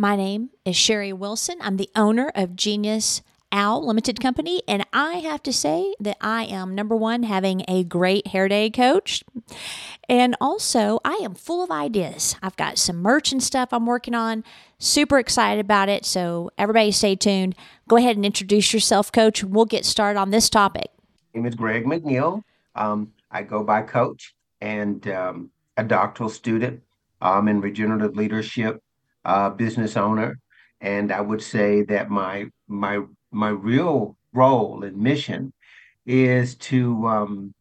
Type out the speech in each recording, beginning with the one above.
My name is Sherri Wilson. I'm the owner of Genius Owl Limited Company, and I have to say that I am number one, having a great hair day coach. And also, I am full of ideas. I've got some merch and stuff I'm working on. Super excited about it. So, everybody stay tuned. Go ahead and introduce yourself, coach. We'll get started on this topic. My name is Greg McNeil. Um, I go by coach and um, a doctoral student um, in regenerative leadership, uh, business owner. And I would say that my my my real role and mission is to um,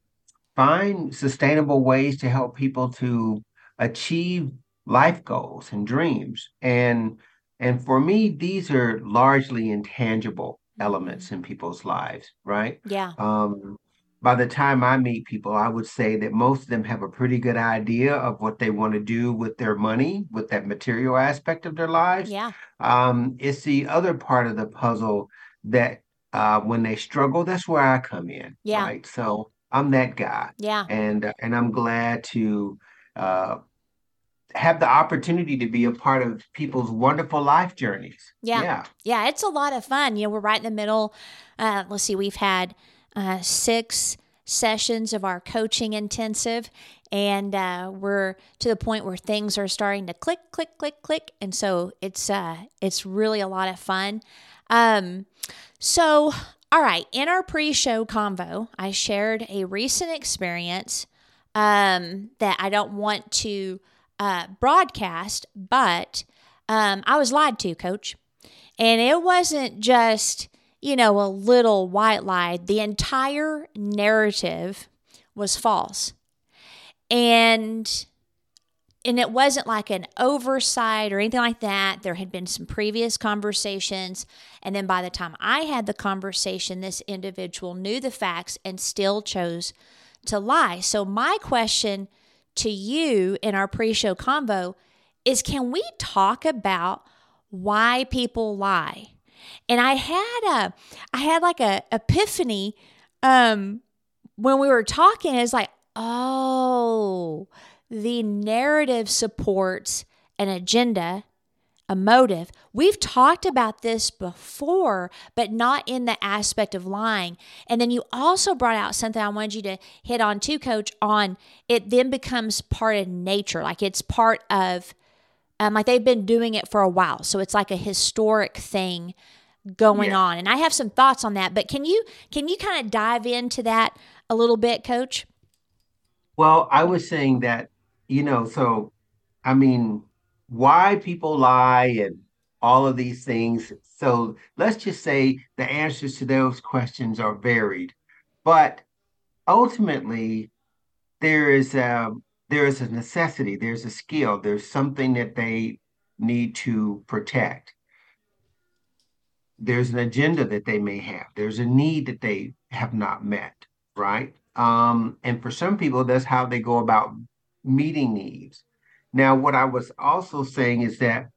find sustainable ways to help people to achieve life goals and dreams and and for me these are largely intangible elements in people's lives right Yeah. um by the time i meet people i would say that most of them have a pretty good idea of what they want to do with their money with that material aspect of their lives Yeah. um it's the other part of the puzzle that uh, when they struggle, that's where I come in, Yeah. right? So I'm that guy, Yeah. and uh, and I'm glad to uh, have the opportunity to be a part of people's wonderful life journeys. Yeah. Yeah, Yeah, it's a lot of fun. You know, we're right in the middle. Uh, let's see, we've had uh, six sessions of our coaching intensive, and uh, we're to the point where things are starting to click, click, click, click, and so it's uh, it's really a lot of fun. Um, so, all right, in our pre-show convo, I shared a recent experience um, that I don't want to uh, broadcast, but um, I was lied to, Coach. And it wasn't just, you know, a little white lie. The entire narrative was false. And and it wasn't like an oversight or anything like that. There had been some previous conversations. And then by the time I had the conversation, this individual knew the facts and still chose to lie. So, my question to you in our pre show convo is can we talk about why people lie? And I had a, I had like a epiphany um, when we were talking. It's like, oh, the narrative supports an agenda, a motive. We've talked about this before, but not in the aspect of lying. And then you also brought out something I wanted you to hit on too, coach, on it then becomes part of nature. Like it's part of, um, like they've been doing it for a while. So it's like a historic thing going Yeah. on. And I have some thoughts on that, but can you, can you kind of dive into that a little bit, coach? Well, I was saying that, you know, so I mean, why people lie and all of these things. So let's just say the answers to those questions are varied, but ultimately there is a there is a necessity, there's a skill, there's something that they need to protect. There's an agenda that they may have. There's a need that they have not met, right? Um, and for some people, that's how they go about meeting needs. Now, what I was also saying is that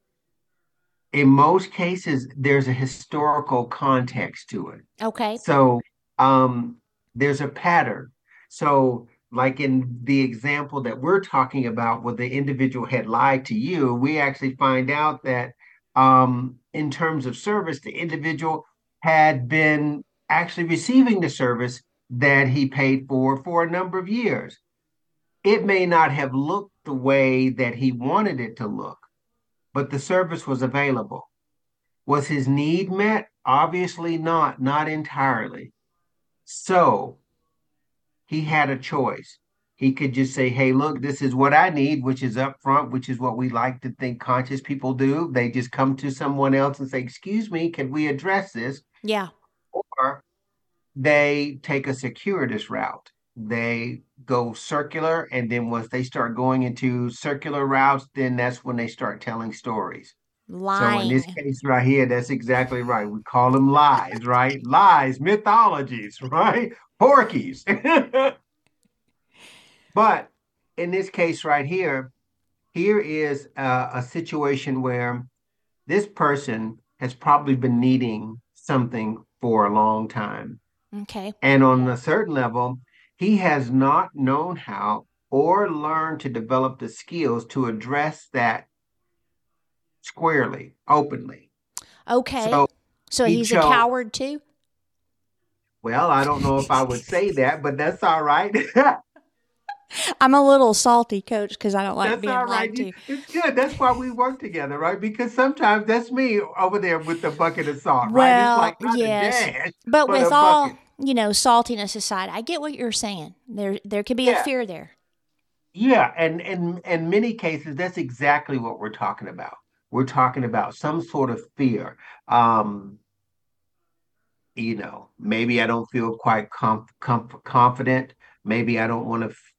in most cases, there's a historical context to it. Okay. So um, there's a pattern. So, like in the example that we're talking about, where the individual had lied to you, we actually find out that um, in terms of service, the individual had been actually receiving the service that he paid for for a number of years. It may not have looked the way that he wanted it to look, but the service was available. Was his need met? Obviously not, not entirely. So he had a choice. He could just say, hey, look, this is what I need, which is upfront, which is what we like to think conscious people do. They just come to someone else and say, excuse me, can we address this? Yeah. Or they take a circuitous route. They go circular, and then once they start going into circular routes, then that's when they start telling stories. So in this case right here, that's exactly right. We call them lies, right? Lies, mythologies, right? Porkies. But in this case right here, here is a, a situation where this person has probably been needing something for a long time. Okay. And on a certain level, he has not known how or learned to develop the skills to address that squarely, openly. Okay. So, so he he's chose, a coward too? Well, I don't know if I would say that, but that's all right. I'm a little salty, coach, because I don't like that's being all right. lied to. It's good. That's why we work together, right? Because sometimes that's me over there with the bucket of salt, well, right? It's like yes, dash, but, but with all you know, saltiness aside, I get what you're saying. There, there could be yeah. a fear there. Yeah, and and in many cases, that's exactly what we're talking about. We're talking about some sort of fear. Um, you know, maybe I don't feel quite comf- comf- confident. Maybe I don't want to f-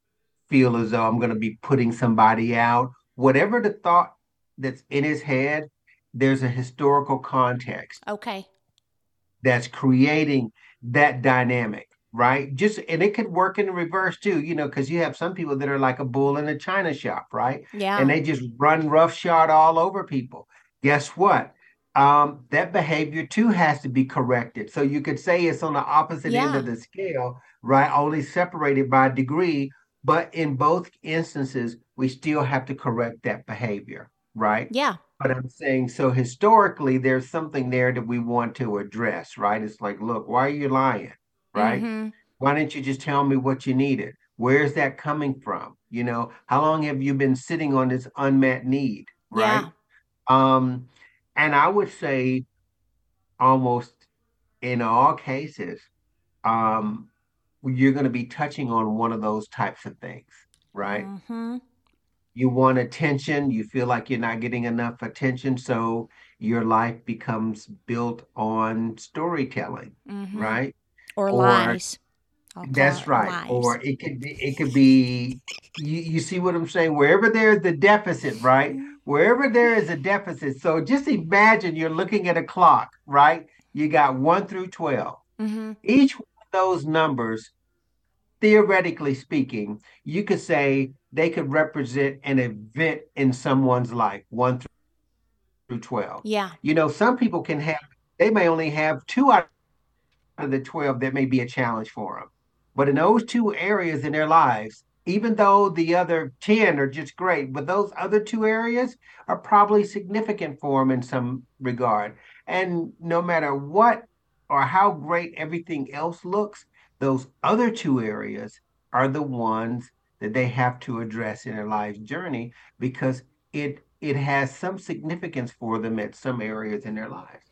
feel as though I'm going to be putting somebody out. Whatever the thought that's in his head, there's a historical context. Okay. That's creating that dynamic, right? Just and it could work in the reverse too, you know, because you have some people that are like a bull in a china shop, right? Yeah. And they just run roughshod all over people. Guess what? Um, that behavior too has to be corrected. So you could say it's on the opposite yeah. end of the scale, right? Only separated by degree, but in both instances, we still have to correct that behavior, right? Yeah. But I'm saying so historically, there's something there that we want to address, right? It's like, look, why are you lying? Right? Mm-hmm. Why didn't you just tell me what you needed? Where's that coming from? You know, how long have you been sitting on this unmet need? Right. Yeah. Um, and I would say almost in all cases, um, you're going to be touching on one of those types of things, right? Mm-hmm you want attention, you feel like you're not getting enough attention. So your life becomes built on storytelling, mm-hmm. right? Or, or lies. That's right. Lies. Or it could be it could be you, you see what I'm saying? Wherever there's the deficit, right? Wherever there is a deficit. So just imagine you're looking at a clock, right? You got one through 12. Mm-hmm. Each one of those numbers, theoretically speaking, you could say they could represent an event in someone's life, one through 12. Yeah. You know, some people can have, they may only have two out of the 12 that may be a challenge for them. But in those two areas in their lives, even though the other 10 are just great, but those other two areas are probably significant for them in some regard. And no matter what or how great everything else looks, those other two areas are the ones that they have to address in their life journey because it it has some significance for them at some areas in their lives.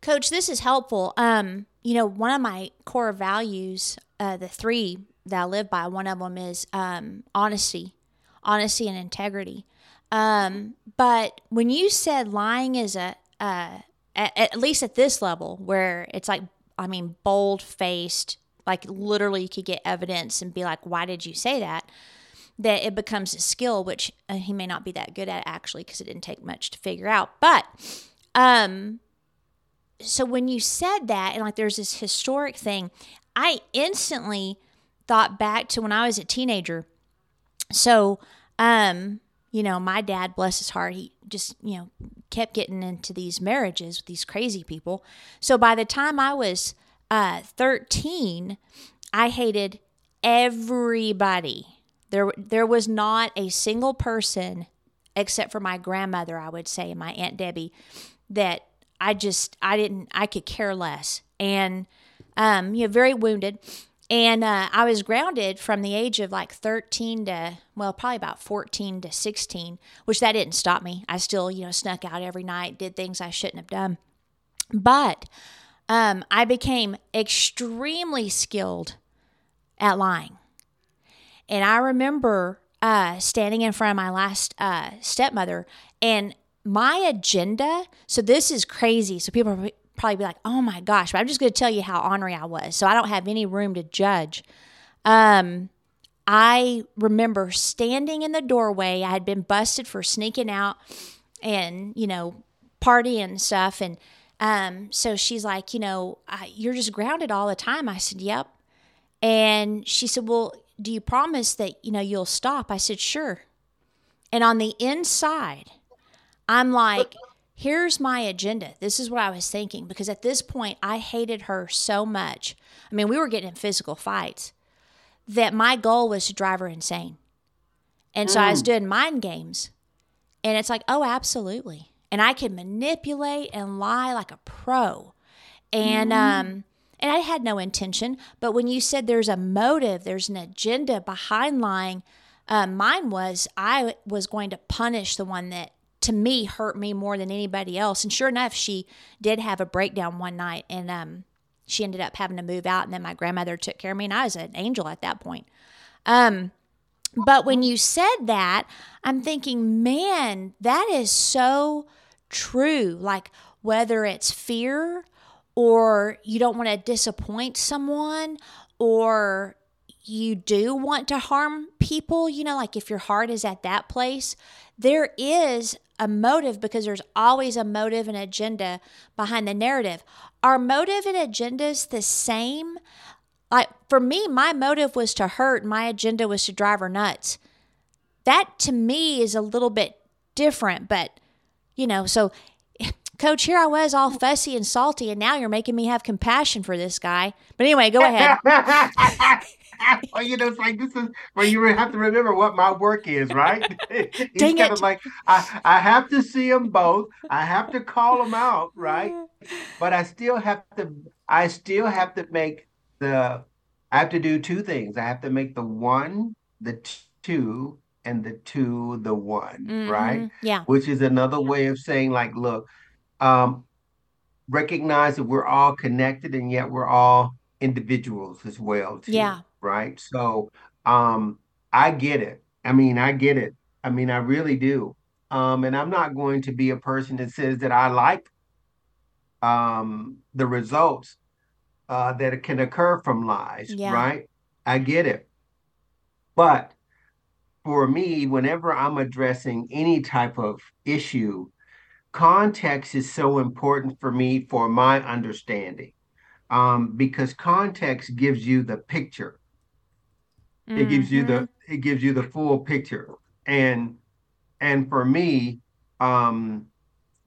Coach, this is helpful. Um, you know, one of my core values, uh, the three that I live by, one of them is um, honesty, honesty and integrity. Um, but when you said lying is a, at, at least at this level, where it's like, I mean, bold faced, like literally you could get evidence and be like, why did you say that? That it becomes a skill, which uh, he may not be that good at actually because it didn't take much to figure out. But, um, so when you said that and like there's this historic thing, I instantly thought back to when I was a teenager. So, um, you know, my dad, bless his heart, he just, you know, kept getting into these marriages with these crazy people. So by the time I was uh, 13, I hated everybody. There, there was not a single person, except for my grandmother, I would say, my Aunt Debbie, that I just, I didn't, I could care less. And, um, you know, very wounded. And uh, I was grounded from the age of like 13 to, well, probably about 14 to 16, which that didn't stop me. I still, you know, snuck out every night, did things I shouldn't have done. But um, I became extremely skilled at lying. And I remember uh, standing in front of my last uh, stepmother and my agenda. So this is crazy. So people probably be like, oh my gosh, but I'm just going to tell you how ornery I was. So I don't have any room to judge. Um, I remember standing in the doorway. I had been busted for sneaking out and, you know, partying and stuff. And um, so she's like, you know, you're just grounded all the time. I said, yep. And she said, well, do you promise that, you know, you'll stop? I said, sure. And on the inside, I'm like, here's my agenda. This is what I was thinking because at this point, I hated her so much. I mean, we were getting in physical fights that my goal was to drive her insane. And so mm. I was mm. doing mind games. And it's like, oh, absolutely. and I could manipulate and lie like a pro. And um and I had no intention, but when you said there's a motive, there's an agenda behind lying, uh, mine was I was going to punish the one that to me hurt me more than anybody else. And sure enough, she did have a breakdown one night and um, she ended up having to move out. And then my grandmother took care of me, and I was an angel at that point. Um, but when you said that, I'm thinking, man, that is so true. Like, whether it's fear or you don't want to disappoint someone or you do want to harm people, you know, like if your heart is at that place, there is a motive because there's always a motive and agenda behind the narrative. Are motive and agendas the same? Like for me, my motive was to hurt, my agenda was to drive her nuts. That to me is a little bit different, but you know, so coach, here I was all fussy and salty, and now you're making me have compassion for this guy. But anyway, go ahead. well, you know, it's like this is where you have to remember what my work is, right? It's Dang kind it. of like I, I have to see them both. I have to call them out, right? But I still have to. I still have to make the. I have to do two things. I have to make the one the two and the two the one, right? Mhm. Yeah. Which is another way of saying, like, look, um, recognize that we're all connected and yet we're all individuals as well too Yeah. Right? So um i get it. I mean i get it. I mean i really do. Um and i'm not going to be a person that says that i like um the results uh that can occur from lies Yeah. right? I get it. But for me whenever i'm addressing any type of issue context is so important for me for my understanding um, because context gives you the picture it gives you the it gives you the full picture. And and for me um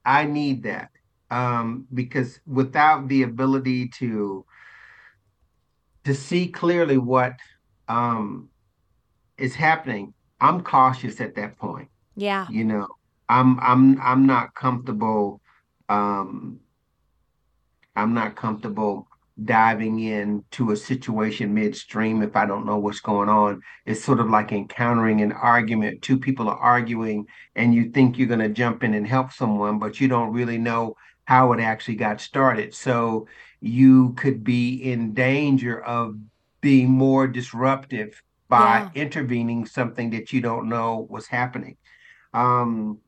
i need that um because without the ability to to see clearly what um is happening i'm cautious at that point. Yeah. you know i'm i'm i'm not comfortable um i'm not comfortable diving into a situation midstream if i don't know what's going on. It's sort of like encountering an argument. Two people are arguing and you think you're going to jump in and help someone but you don't really know how it actually got started. So you could be in danger of being more disruptive by Yeah. intervening something that you don't know was happening. Um,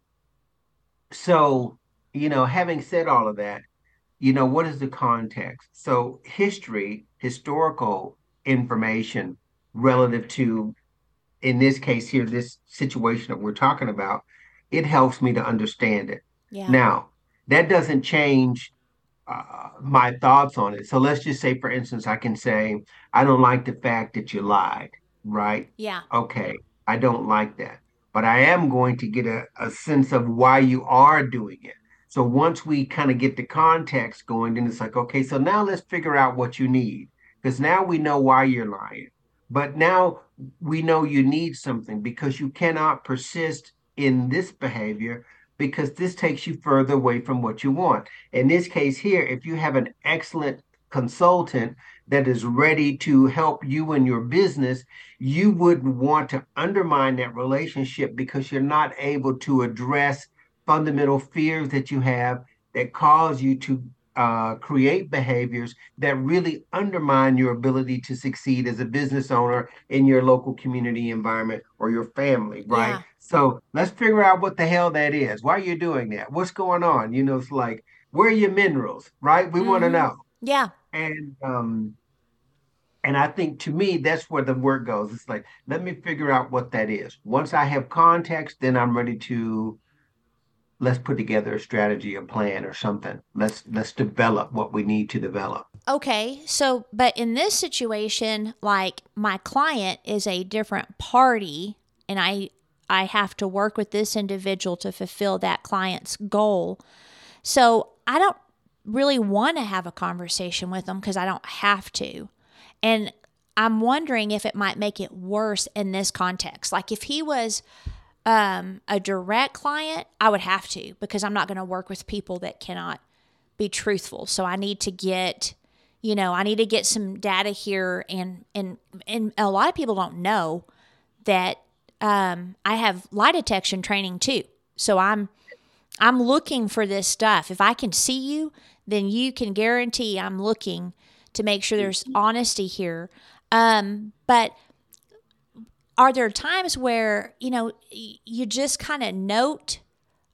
so, you know, having said all of that, you know, what is the context? So, history, historical information relative to, in this case here, this situation that we're talking about, it helps me to understand it. Yeah. Now, that doesn't change uh, my thoughts on it. So, let's just say, for instance, I can say, I don't like the fact that you lied, right? Yeah. Okay, I don't like that. But I am going to get a, a sense of why you are doing it. So once we kind of get the context going, then it's like, okay, so now let's figure out what you need. Because now we know why you're lying. But now we know you need something because you cannot persist in this behavior because this takes you further away from what you want. In this case here, if you have an excellent consultant that is ready to help you in your business, you wouldn't want to undermine that relationship because you're not able to address fundamental fears that you have that cause you to uh, create behaviors that really undermine your ability to succeed as a business owner in your local community environment or your family, right? Yeah. So let's figure out what the hell that is. Why are you doing that? What's going on? You know, it's like, where are your minerals, right? We want to know. Yeah. And um, and I think to me, that's where the work goes. It's like, let me figure out what that is. Once I have context, then I'm ready to let's put together a strategy, a plan, or something. Let's let's develop what we need to develop. Okay. So, but in this situation, like my client is a different party and I I have to work with this individual to fulfill that client's goal. So, I don't really want to have a conversation with them because I don't have to. And I'm wondering if it might make it worse in this context. Like if he was um, a direct client, I would have to because I'm not going to work with people that cannot be truthful. So I need to get, you know, I need to get some data here, and and and a lot of people don't know that um, I have lie detection training too. So I'm I'm looking for this stuff. If I can see you, then you can guarantee I'm looking to make sure there's honesty here. Um, but are there times where you know you just kind of note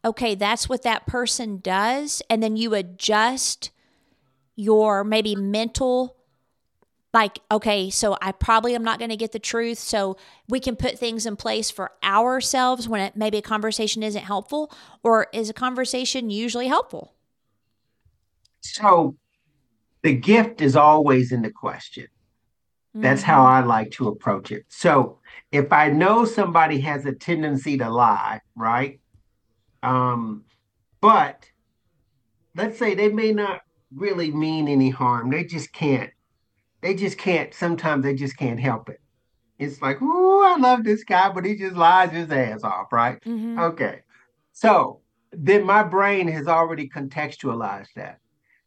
okay that's what that person does and then you adjust your maybe mental like okay so i probably am not going to get the truth so we can put things in place for ourselves when it, maybe a conversation isn't helpful or is a conversation usually helpful? So the gift is always in the question that's mm-hmm. how I like to approach it. So if I know somebody has a tendency to lie, right? Um, but let's say they may not really mean any harm. They just can't. They just can't. Sometimes they just can't help it. It's like, oh, I love this guy, but he just lies his ass off, right? Mm-hmm. Okay. So then my brain has already contextualized that.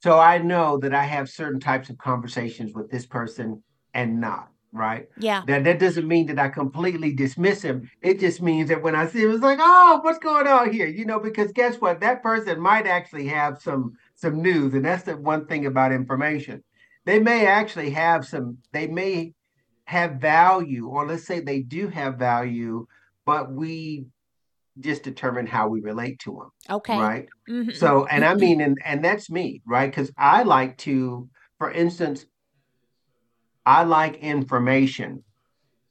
So I know that I have certain types of conversations with this person and not right? Yeah. That that doesn't mean that I completely dismiss him. It just means that when I see him, it's like, oh, what's going on here? You know, because guess what? That person might actually have some some news, and that's the one thing about information. They may actually have some. They may have value, or let's say they do have value, but we just determine how we relate to them. Okay. Right. Mm-hmm. So, and I mean, and and that's me, right? Because I like to, for instance, I like information.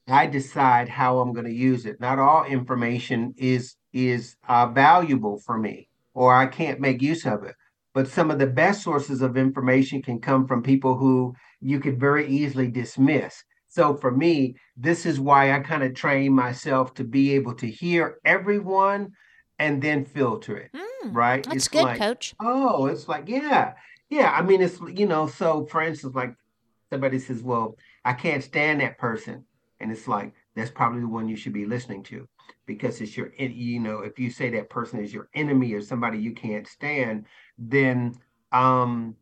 I decide how I'm going to use it. Not all information is is uh, valuable for me, or I can't make use of it. But some of the best sources of information can come from people who you could very easily dismiss. So for me, this is why I kind of train myself to be able to hear everyone and then filter it. Mm, right? That's it's good, like, coach. Oh, it's like, yeah. Yeah. I mean, it's, you know, so for instance, like somebody says, Well, I can't stand that person. And it's like, that's probably the one you should be listening to because it's your, you know, if you say that person is your enemy or somebody you can't stand, then um,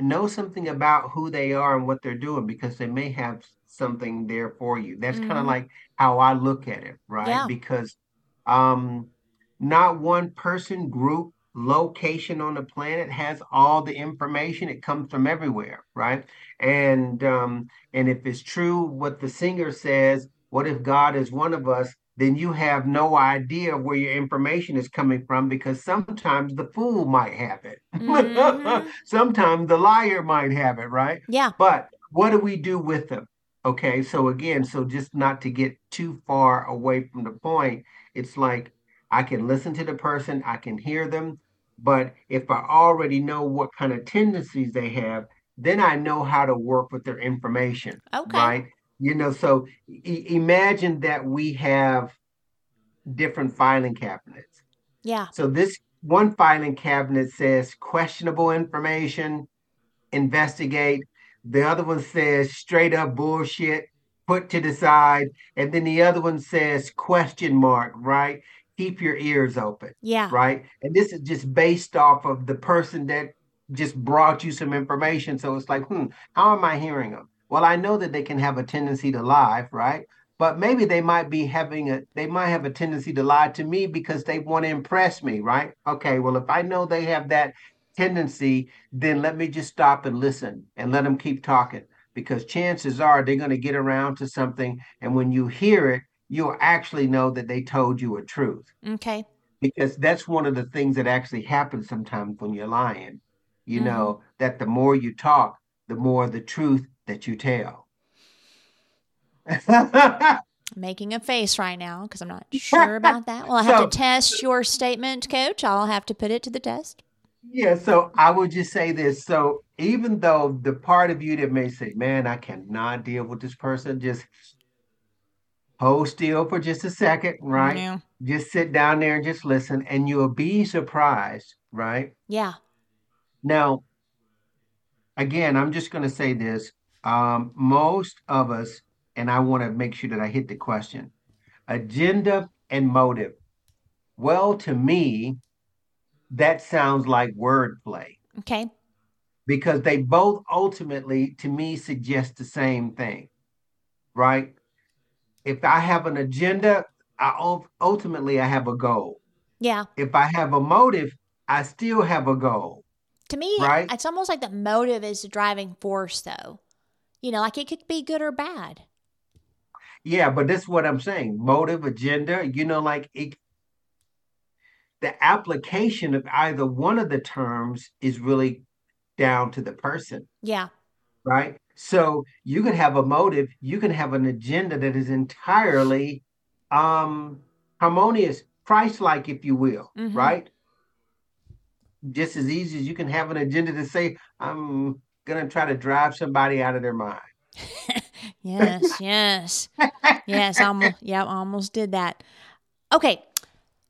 know something about who they are and what they're doing because they may have something there for you. That's mm-hmm. kind of like how I look at it, right? Yeah. Because um, not one person, group, location on the planet has all the information. It comes from everywhere right? And um and if it's true what the singer says what if god is one of us then you have no idea where your information is coming from because sometimes the fool might have it. Mm-hmm. sometimes the liar might have it right? Yeah. But what do we do with them? Okay so again so just not to get too far away from the point it's like I can listen to the person, I can hear them, but if I already know what kind of tendencies they have, then I know how to work with their information. Okay. Right? You know, so e- imagine that we have different filing cabinets. Yeah. So this one filing cabinet says questionable information, investigate. The other one says straight up bullshit, put to the side. And then the other one says question mark, right? Keep your ears open. Yeah. Right. And this is just based off of the person that just brought you some information. So it's like, hmm, how am I hearing them? Well, I know that they can have a tendency to lie, right? But maybe they might be having a they might have a tendency to lie to me because they want to impress me, right? Okay, well, if I know they have that tendency, then let me just stop and listen and let them keep talking because chances are they're going to get around to something and when you hear it you'll actually know that they told you a truth. Okay. Because that's one of the things that actually happens sometimes when you're lying. You mm-hmm. know, that the more you talk, the more the truth that you tell. making a face right now because I'm not sure about that. Well, I have so, to test your statement, coach. I'll have to put it to the test. Yeah, so I would just say this. So even though the part of you that may say, man, I cannot deal with this person, just hold still for just a second, right? Yeah. Just sit down there and just listen, and you'll be surprised, right? Yeah. Now, again, I'm just going to say this. Um, most of us, and I want to make sure that I hit the question agenda and motive Well, to me, that sounds like wordplay. Okay. Because they both ultimately, to me, suggest the same thing, right? If I have an agenda, I ultimately I have a goal. Yeah. If I have a motive, I still have a goal. To me, right? it's almost like the motive is the driving force, though. You know, like it could be good or bad. Yeah, but this is what I'm saying. Motive, agenda, you know, like it the application of either one of the terms is really down to the person. Yeah. Right. So you can have a motive, you can have an agenda that is entirely um harmonious, Christ-like, if you will, mm-hmm. right? Just as easy as you can have an agenda to say, I'm gonna try to drive somebody out of their mind. yes, yes. yes, I almost yeah, almost did that. Okay,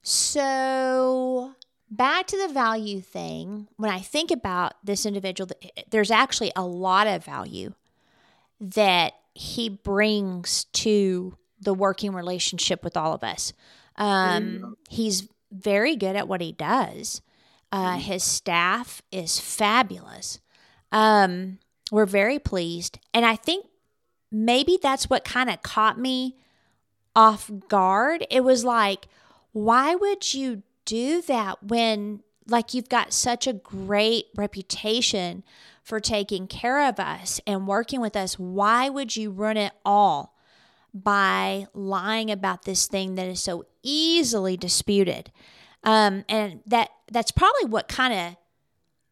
so, back to the value thing, when I think about this individual, there's actually a lot of value that he brings to the working relationship with all of us. Um, he's very good at what he does. Uh, mm-hmm. his staff is fabulous. Um, we're very pleased. And I think maybe that's what kind of caught me off guard. It was like, why would you do that when like you've got such a great reputation for taking care of us and working with us why would you run it all by lying about this thing that is so easily disputed? Um, and that that's probably what kind of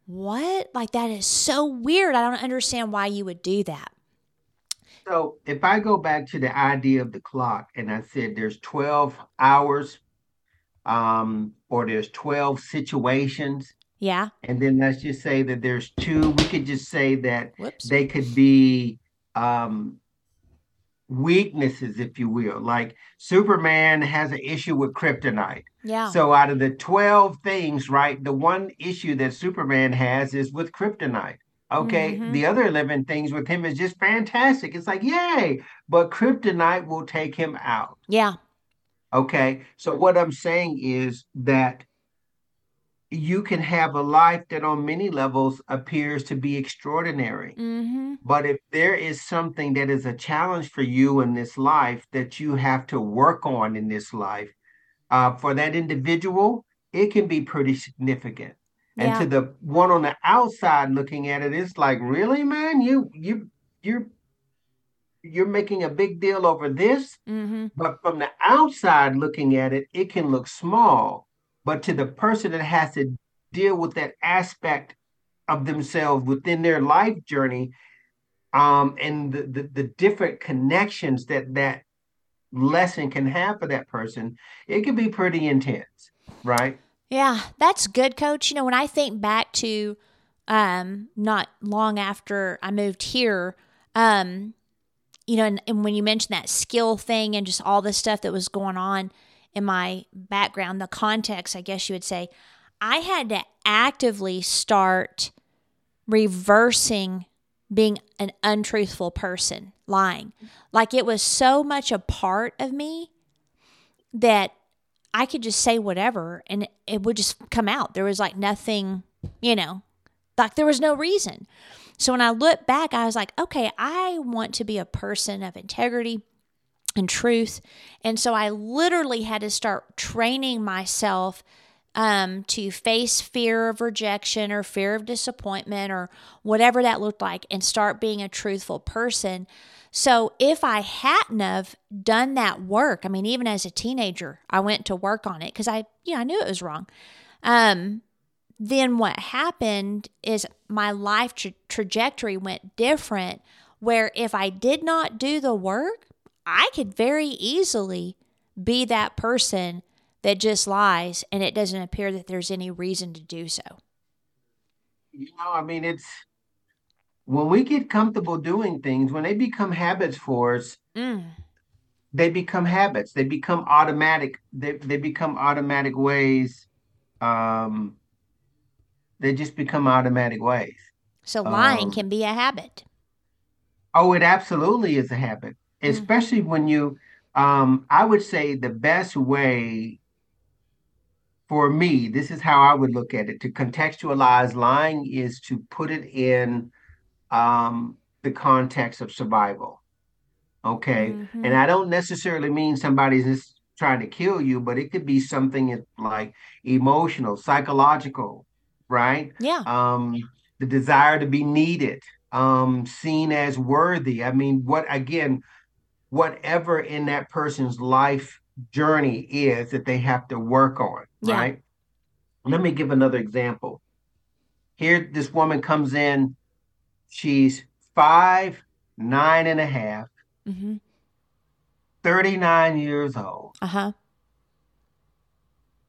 what? Like that is so weird. I don't understand why you would do that. So if i go back to the idea of the clock and i said there's 12 hours um, or there's 12 situations. Yeah. And then let's just say that there's two. We could just say that Whoops. they could be um, weaknesses, if you will. Like Superman has an issue with kryptonite. Yeah. So out of the 12 things, right, the one issue that Superman has is with kryptonite. Okay. Mm-hmm. The other 11 things with him is just fantastic. It's like, yay. But kryptonite will take him out. Yeah. Okay. So what I'm saying is that you can have a life that on many levels appears to be extraordinary. Mm-hmm. But if there is something that is a challenge for you in this life that you have to work on in this life, uh, for that individual, it can be pretty significant. And yeah. to the one on the outside looking at it, it's like, really, man, you you you're you're making a big deal over this, mm-hmm. but from the outside looking at it, it can look small. But to the person that has to deal with that aspect of themselves within their life journey, um, and the, the, the different connections that that lesson can have for that person, it can be pretty intense, right? Yeah, that's good, coach. You know, when I think back to um, not long after I moved here, um, you know, and, and when you mentioned that skill thing and just all the stuff that was going on in my background, the context, I guess you would say, I had to actively start reversing being an untruthful person, lying. Like it was so much a part of me that I could just say whatever and it would just come out. There was like nothing, you know, like there was no reason. So when I look back, I was like, okay, I want to be a person of integrity and truth. And so I literally had to start training myself um, to face fear of rejection or fear of disappointment or whatever that looked like and start being a truthful person. So if I hadn't have done that work, I mean, even as a teenager, I went to work on it because I, you know, I knew it was wrong. Um, then what happened is my life tra- trajectory went different where if I did not do the work, I could very easily be that person that just lies and it doesn't appear that there's any reason to do so. You know, I mean, it's when we get comfortable doing things, when they become habits for us, mm. they become habits. They become automatic. They, they become automatic ways um, they just become automatic ways. So lying um, can be a habit. Oh, it absolutely is a habit. Especially mm-hmm. when you. Um, I would say the best way for me, this is how I would look at it. To contextualize lying is to put it in um, the context of survival. Okay. Mm-hmm. And I don't necessarily mean somebody's just trying to kill you, but it could be something like emotional, psychological, right? Yeah. Um, the desire to be needed, um, seen as worthy. I mean, what again, whatever in that person's life journey is that they have to work on, yeah. right? Let me give another example. Here, this woman comes in, she's five, nine and a half, mm-hmm. 39 years old. Uh huh.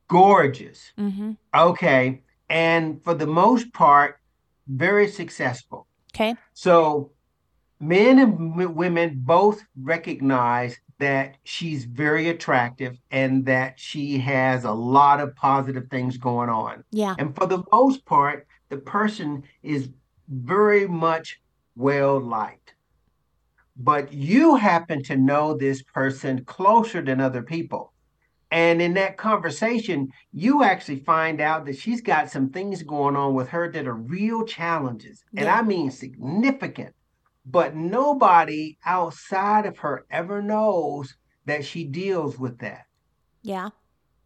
Gorgeous. Mm-hmm. Okay. And for the most part, very successful. Okay. So men and women both recognize that she's very attractive and that she has a lot of positive things going on. Yeah. And for the most part, the person is very much well liked. But you happen to know this person closer than other people. And in that conversation, you actually find out that she's got some things going on with her that are real challenges. Yeah. And I mean significant but nobody outside of her ever knows that she deals with that. Yeah.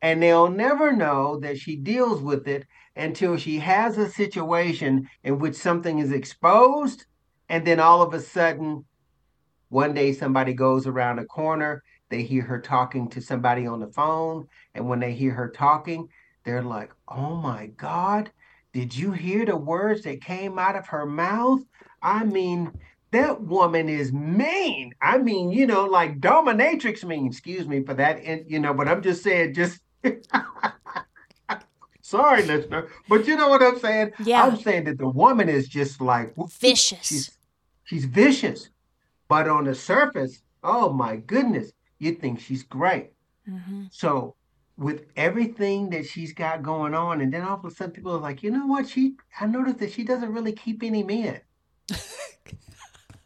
And they'll never know that she deals with it until she has a situation in which something is exposed. And then all of a sudden, one day somebody goes around a corner, they hear her talking to somebody on the phone. And when they hear her talking, they're like, oh my God, did you hear the words that came out of her mouth? I mean, that woman is mean. I mean, you know, like dominatrix mean, excuse me for that. And, you know, but I'm just saying, just sorry, listener. But you know what I'm saying? Yeah. I'm saying that the woman is just like vicious. She's, she's vicious. But on the surface, oh my goodness, you think she's great. Mm-hmm. So with everything that she's got going on, and then all of a sudden people are like, you know what? She I noticed that she doesn't really keep any men.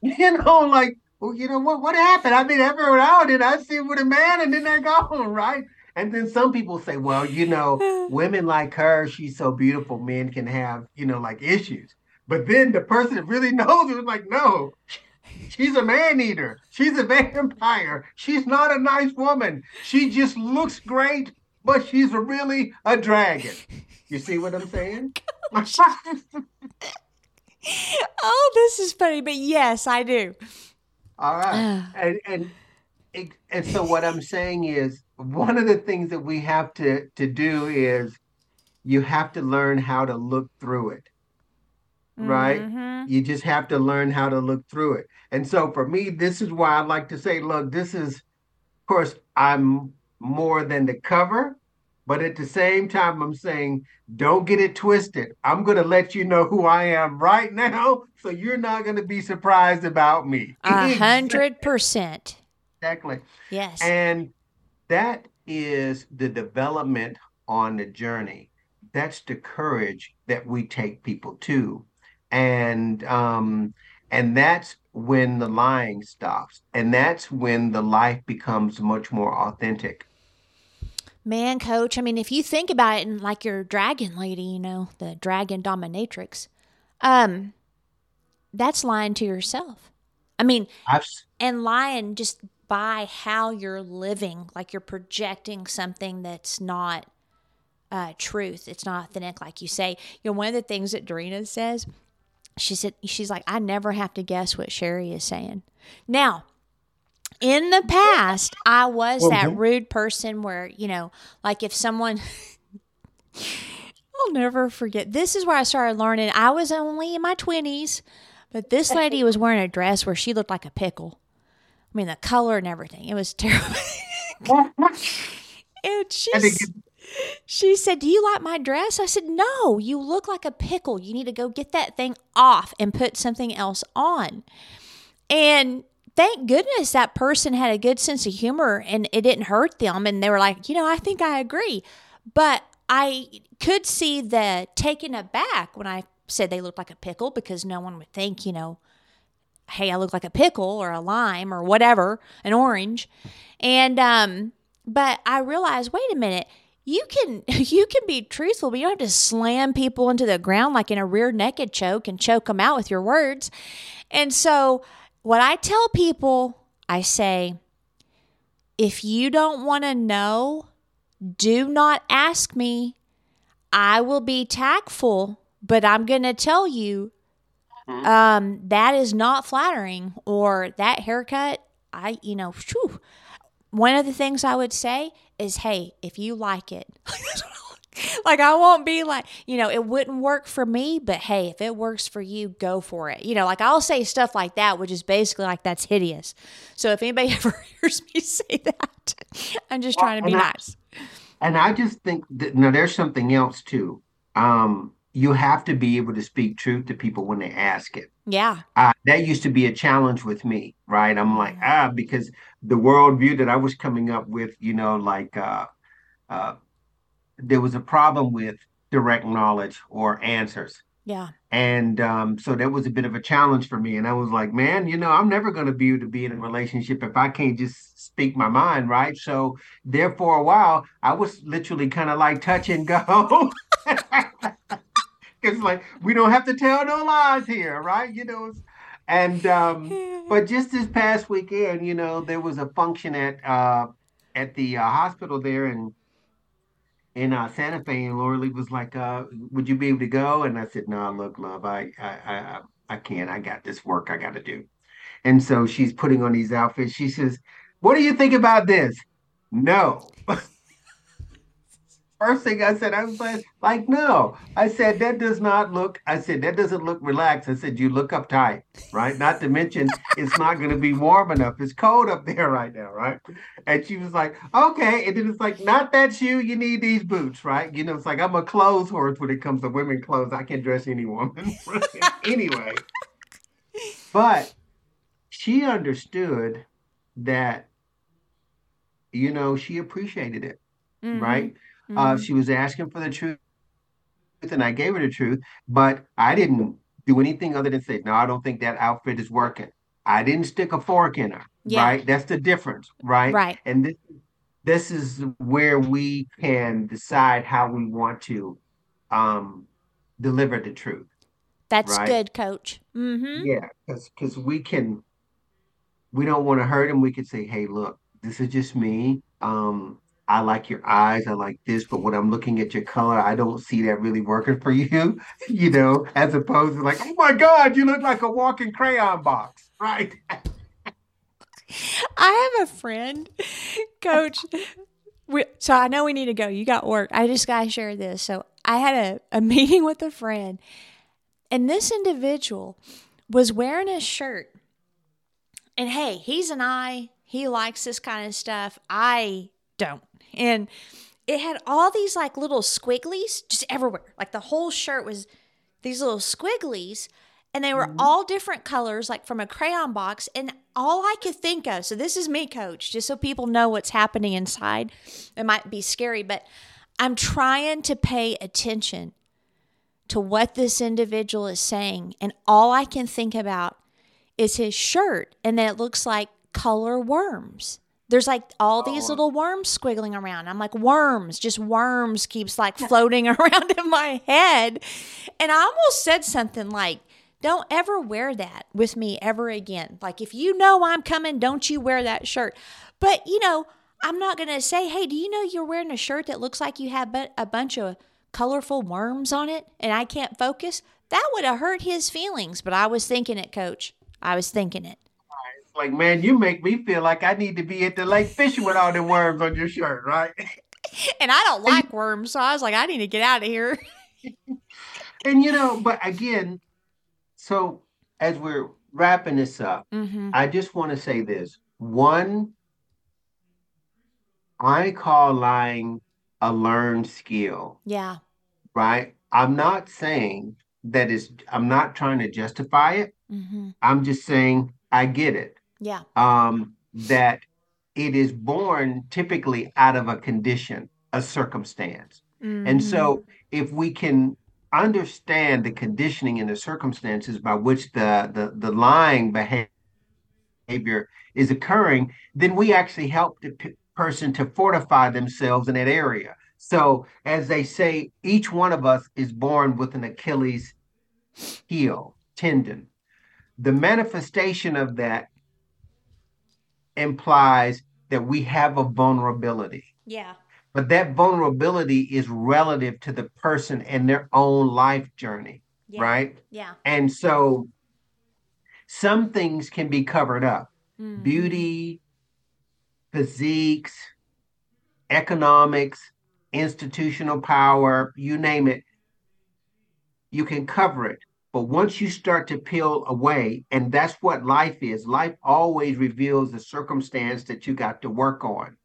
You know, like, well, you know what? What happened? I mean, every now and I see with a man, and then they're gone, right? And then some people say, well, you know, women like her, she's so beautiful, men can have, you know, like issues. But then the person that really knows it was like, no, she's a man eater. She's a vampire. She's not a nice woman. She just looks great, but she's really a dragon. You see what I'm saying? Oh oh, this is funny, but yes, I do. All right, and and and so what I'm saying is one of the things that we have to to do is you have to learn how to look through it. Right? Mm-hmm. You just have to learn how to look through it. And so for me, this is why I like to say, look, this is, of course, I'm more than the cover, but at the same time, I'm saying, don't get it twisted. I'm going to let you know who I am right now. So you're not going to be surprised about me. A hundred percent. Exactly. Yes. And that is the development on the journey. That's the courage that we take people to. And, um, and that's when the lying stops. And that's when the life becomes much more authentic. Man, coach, I mean, if you think about it, and like your dragon lady, you know, the dragon dominatrix, um, that's lying to yourself. I mean, I've... and lying just by how you're living, like you're projecting something that's not uh, truth. It's not authentic, like you say. You know, one of the things that Dorina says, she said, she's like, I never have to guess what Sherri is saying. Now, in the past, I was well, that rude person where, you know, like if someone I'll never forget. This is where I started learning. I was only in my 20s, but this lady was wearing a dress where she looked like a pickle. I mean, the color and everything. It was terrible. and she, she said, Do you like my dress? I said, No, you look like a pickle. You need to go get that thing off and put something else on. And thank goodness that person had a good sense of humor and it didn't hurt them. And they were like, you know, I think I agree. But I could see the taken aback when I said they looked like a pickle because no one would think, you know, hey, I look like a pickle or a lime or whatever, an orange. And, um, but I realized, wait a minute, you can you can be truthful, but you don't have to slam people into the ground like in a rear naked choke and choke them out with your words. And so what I tell people, I say, if you don't want to know, do not ask me. I will be tactful, but I'm going to tell you mm-hmm. um, that is not flattering or that haircut. I, you know, whew. one of the things I would say is, hey, if you like it, like I won't be like, you know, it wouldn't work for me, but hey, if it works for you, go for it. You know, like I'll say stuff like that, which is basically like that's hideous. So if anybody ever hears me say that, I'm just trying to be nice. And I just think that now there's something else too. Um, you have to be able to speak truth to people when they ask it. Yeah. Uh, that used to be a challenge with me, right? I'm like, ah, because the worldview that I was coming up with, you know, like uh, uh, there was a problem with direct knowledge or answers. Yeah. And um, so that was a bit of a challenge for me. And I was like, man, you know, I'm never going to be able to be in a relationship if I can't just speak my mind, right? So there for a while, I was literally kind of like touch and go. It's like we don't have to tell no lies here, right? You know, and um, but just this past weekend, you know, there was a function at uh, at the uh, hospital there, and in uh, Santa Fe, and Laura Lee was like, uh, "Would you be able to go?" And I said, "No, look, love, I, I, I, I can't. I got this work I got to do." And so she's putting on these outfits. She says, "What do you think about this?" No. First thing I said, I was like, like, no. I said, that does not look, I said, that doesn't look relaxed. I said, you look uptight, right? Not to mention, it's not going to be warm enough. It's cold up there right now, right? And she was like, okay. And then it's like, not that shoe, you need these boots, right? You know, it's like, I'm a clothes horse when it comes to women clothes. I can dress any woman. anyway. But she understood that, you know, she appreciated it, mm-hmm. right? Uh, mm-hmm. Uh, she was asking for the truth, and I gave her the truth, but I didn't do anything other than say, no, I don't think that outfit is working. I didn't stick a fork in her, yeah. right? That's the difference, right? Right. And this, this is where we can decide how we want to um, deliver the truth. That's right? good, coach. Mm-hmm. Yeah, because because we can, we don't want to hurt him. We could say, hey, look, this is just me. Um, I like your eyes, I like this, but when I'm looking at your color, I don't see that really working for you, you know, as opposed to like, oh my God, you look like a walking crayon box, right? I have a friend, coach. We, so I know we need to go. You got work. I just got to share this. So I had a, a meeting with a friend, and this individual was wearing a shirt. And hey, he's an eye. He likes this kind of stuff. I don't. And it had all these like little squigglies just everywhere. Like the whole shirt was these little squigglies and they were mm-hmm. all different colors like from a crayon box and all I could think of. So this is me coach just so people know what's happening inside. It might be scary, but I'm trying to pay attention to what this individual is saying and all I can think about is his shirt and then it looks like color worms there's like all these oh. little worms squiggling around. I'm like, worms, just worms keeps like floating around in my head. And I almost said something like, don't ever wear that with me ever again. Like, if you know I'm coming, don't you wear that shirt. But, you know, I'm not going to say, hey, do you know you're wearing a shirt that looks like you have a bunch of colorful worms on it and I can't focus? That would have hurt his feelings. But I was thinking it, coach. I was thinking it like, man, you make me feel like I need to be at the lake fishing with all the worms on your shirt, right? And I don't like worms, so I was like, I need to get out of here. and you know, but again, so as we're wrapping this up, mm-hmm. I just want to say this. One, I call lying a learned skill. Yeah. Right? I'm not saying that is I'm not trying to justify it. Mm-hmm. I'm just saying I get it. Yeah. Um, that it is born typically out of a condition, a circumstance. Mm-hmm. And so if we can understand the conditioning and the circumstances by which the the, the lying behavior is occurring, then we actually help the p- person to fortify themselves in that area. So, as they say, each one of us is born with an Achilles heel, tendon. The manifestation of that implies that we have a vulnerability. Yeah. But that vulnerability is relative to the person and their own life journey, Yeah. right? Yeah. And so some things can be covered up Mhm. beauty, physiques, economics, institutional power, you name it, you can cover it. But once you start to peel away, and that's what life is, life always reveals the circumstance that you got to work on.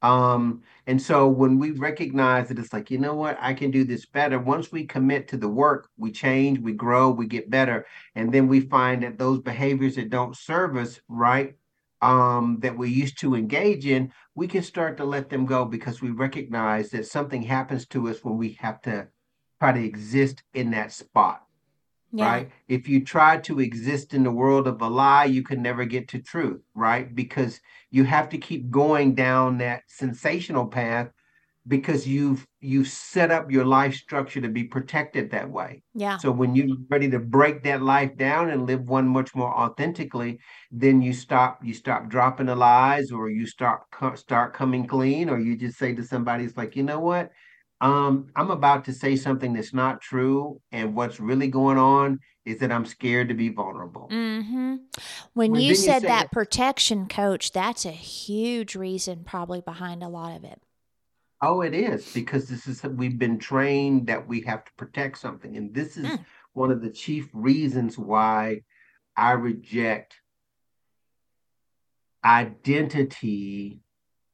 Um, and so when we recognize that it's like, you know what, I can do this better. Once we commit to the work, we change, we grow, we get better. And then we find that those behaviors that don't serve us right, um, that we used to engage in, we can start to let them go because we recognize that something happens to us when we have to try to exist in that spot Yeah. right? If you try to exist in the world of a lie, you can never get to truth, right? Because you have to keep going down that sensational path because you've you've set up your life structure to be protected that way. Yeah. So when you're ready to break that life down and live one much more authentically, then you stop you stop dropping the lies or you start start coming clean or you just say to somebody it's like, "You know what? Um, I'm about to say something that's not true, and what's really going on is that I'm scared to be vulnerable." Mm-hmm. When Well, you said that that- protection coach, that's a huge reason probably behind a lot of it. Oh, it is because this is we've been trained that we have to protect something, and this is Mm. one of the chief reasons why I reject identity,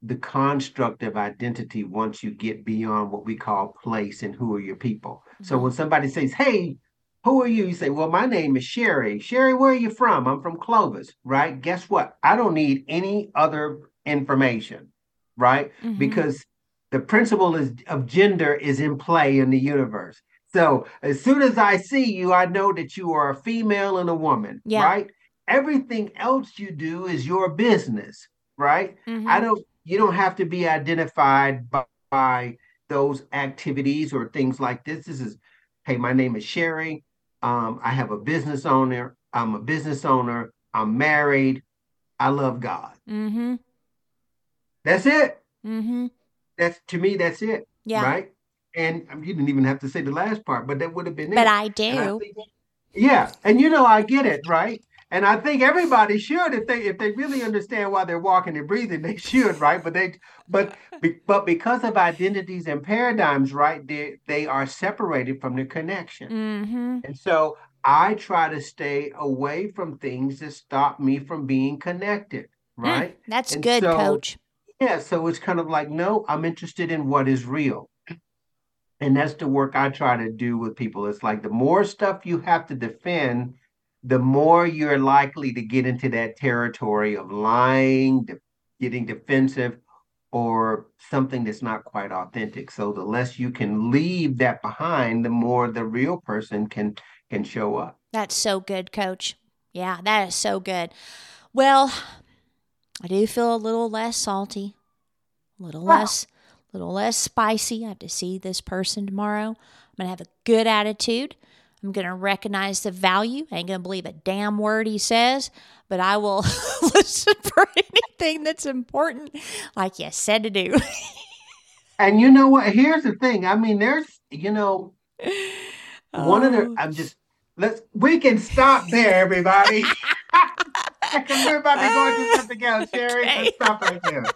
the construct of identity once you get beyond what we call place and who are your people. So Mhm. when somebody says, "Hey, who are you?" You say, "Well, my name is Sherri. Sherri, where are you from?" I'm from Clovis, right? Guess what? I don't need any other information, right? Mhm. Because the principle is of gender is in play in the universe. So as soon as I see you, I know that you are a female and a woman, Yeah. right? Everything else you do is your business, right? Mhm. I don't you don't have to be identified by, by those activities or things like this. This is, hey, my name is Sherri. Um, I have a business owner. I'm a business owner. I'm married. I love God. Mm-hmm. That's it. Mm-hmm. That's to me, that's it. Yeah. Right. And um, you didn't even have to say the last part, but that would have been But it. I And I do. think, yeah, and you know, I get it, right? And I think everybody should, if they if they really understand why they're walking and breathing, they should, right? But they, but but because of identities and paradigms, right? They they are separated from the connection, Mhm. and so I try to stay away from things that stop me from being connected, Mm, right? That's And good, so coach. yeah, so it's kind of like, no, I'm interested in what is real. And that's the work I try to do with people. It's like the more stuff you have to defend, the more you're likely to get into that territory of lying, de- getting defensive, or something that's not quite authentic. So the less you can leave that behind, the more the real person can can show up. That's so good, coach. Yeah, that is so good. Well, I do feel a little less salty, a little Wow. less, a little less spicy. I have to see this person tomorrow. I'm gonna have a good attitude. I'm gonna recognize the value. I ain't gonna believe a damn word he says, but I will listen for anything that's important, like you said to do. And you know what? Here's the thing. I mean, there's, you know, one of the Oh. I'm just let's we can stop there, everybody. Because we're about to go into something else, Sherri. Okay. Let's stop right there.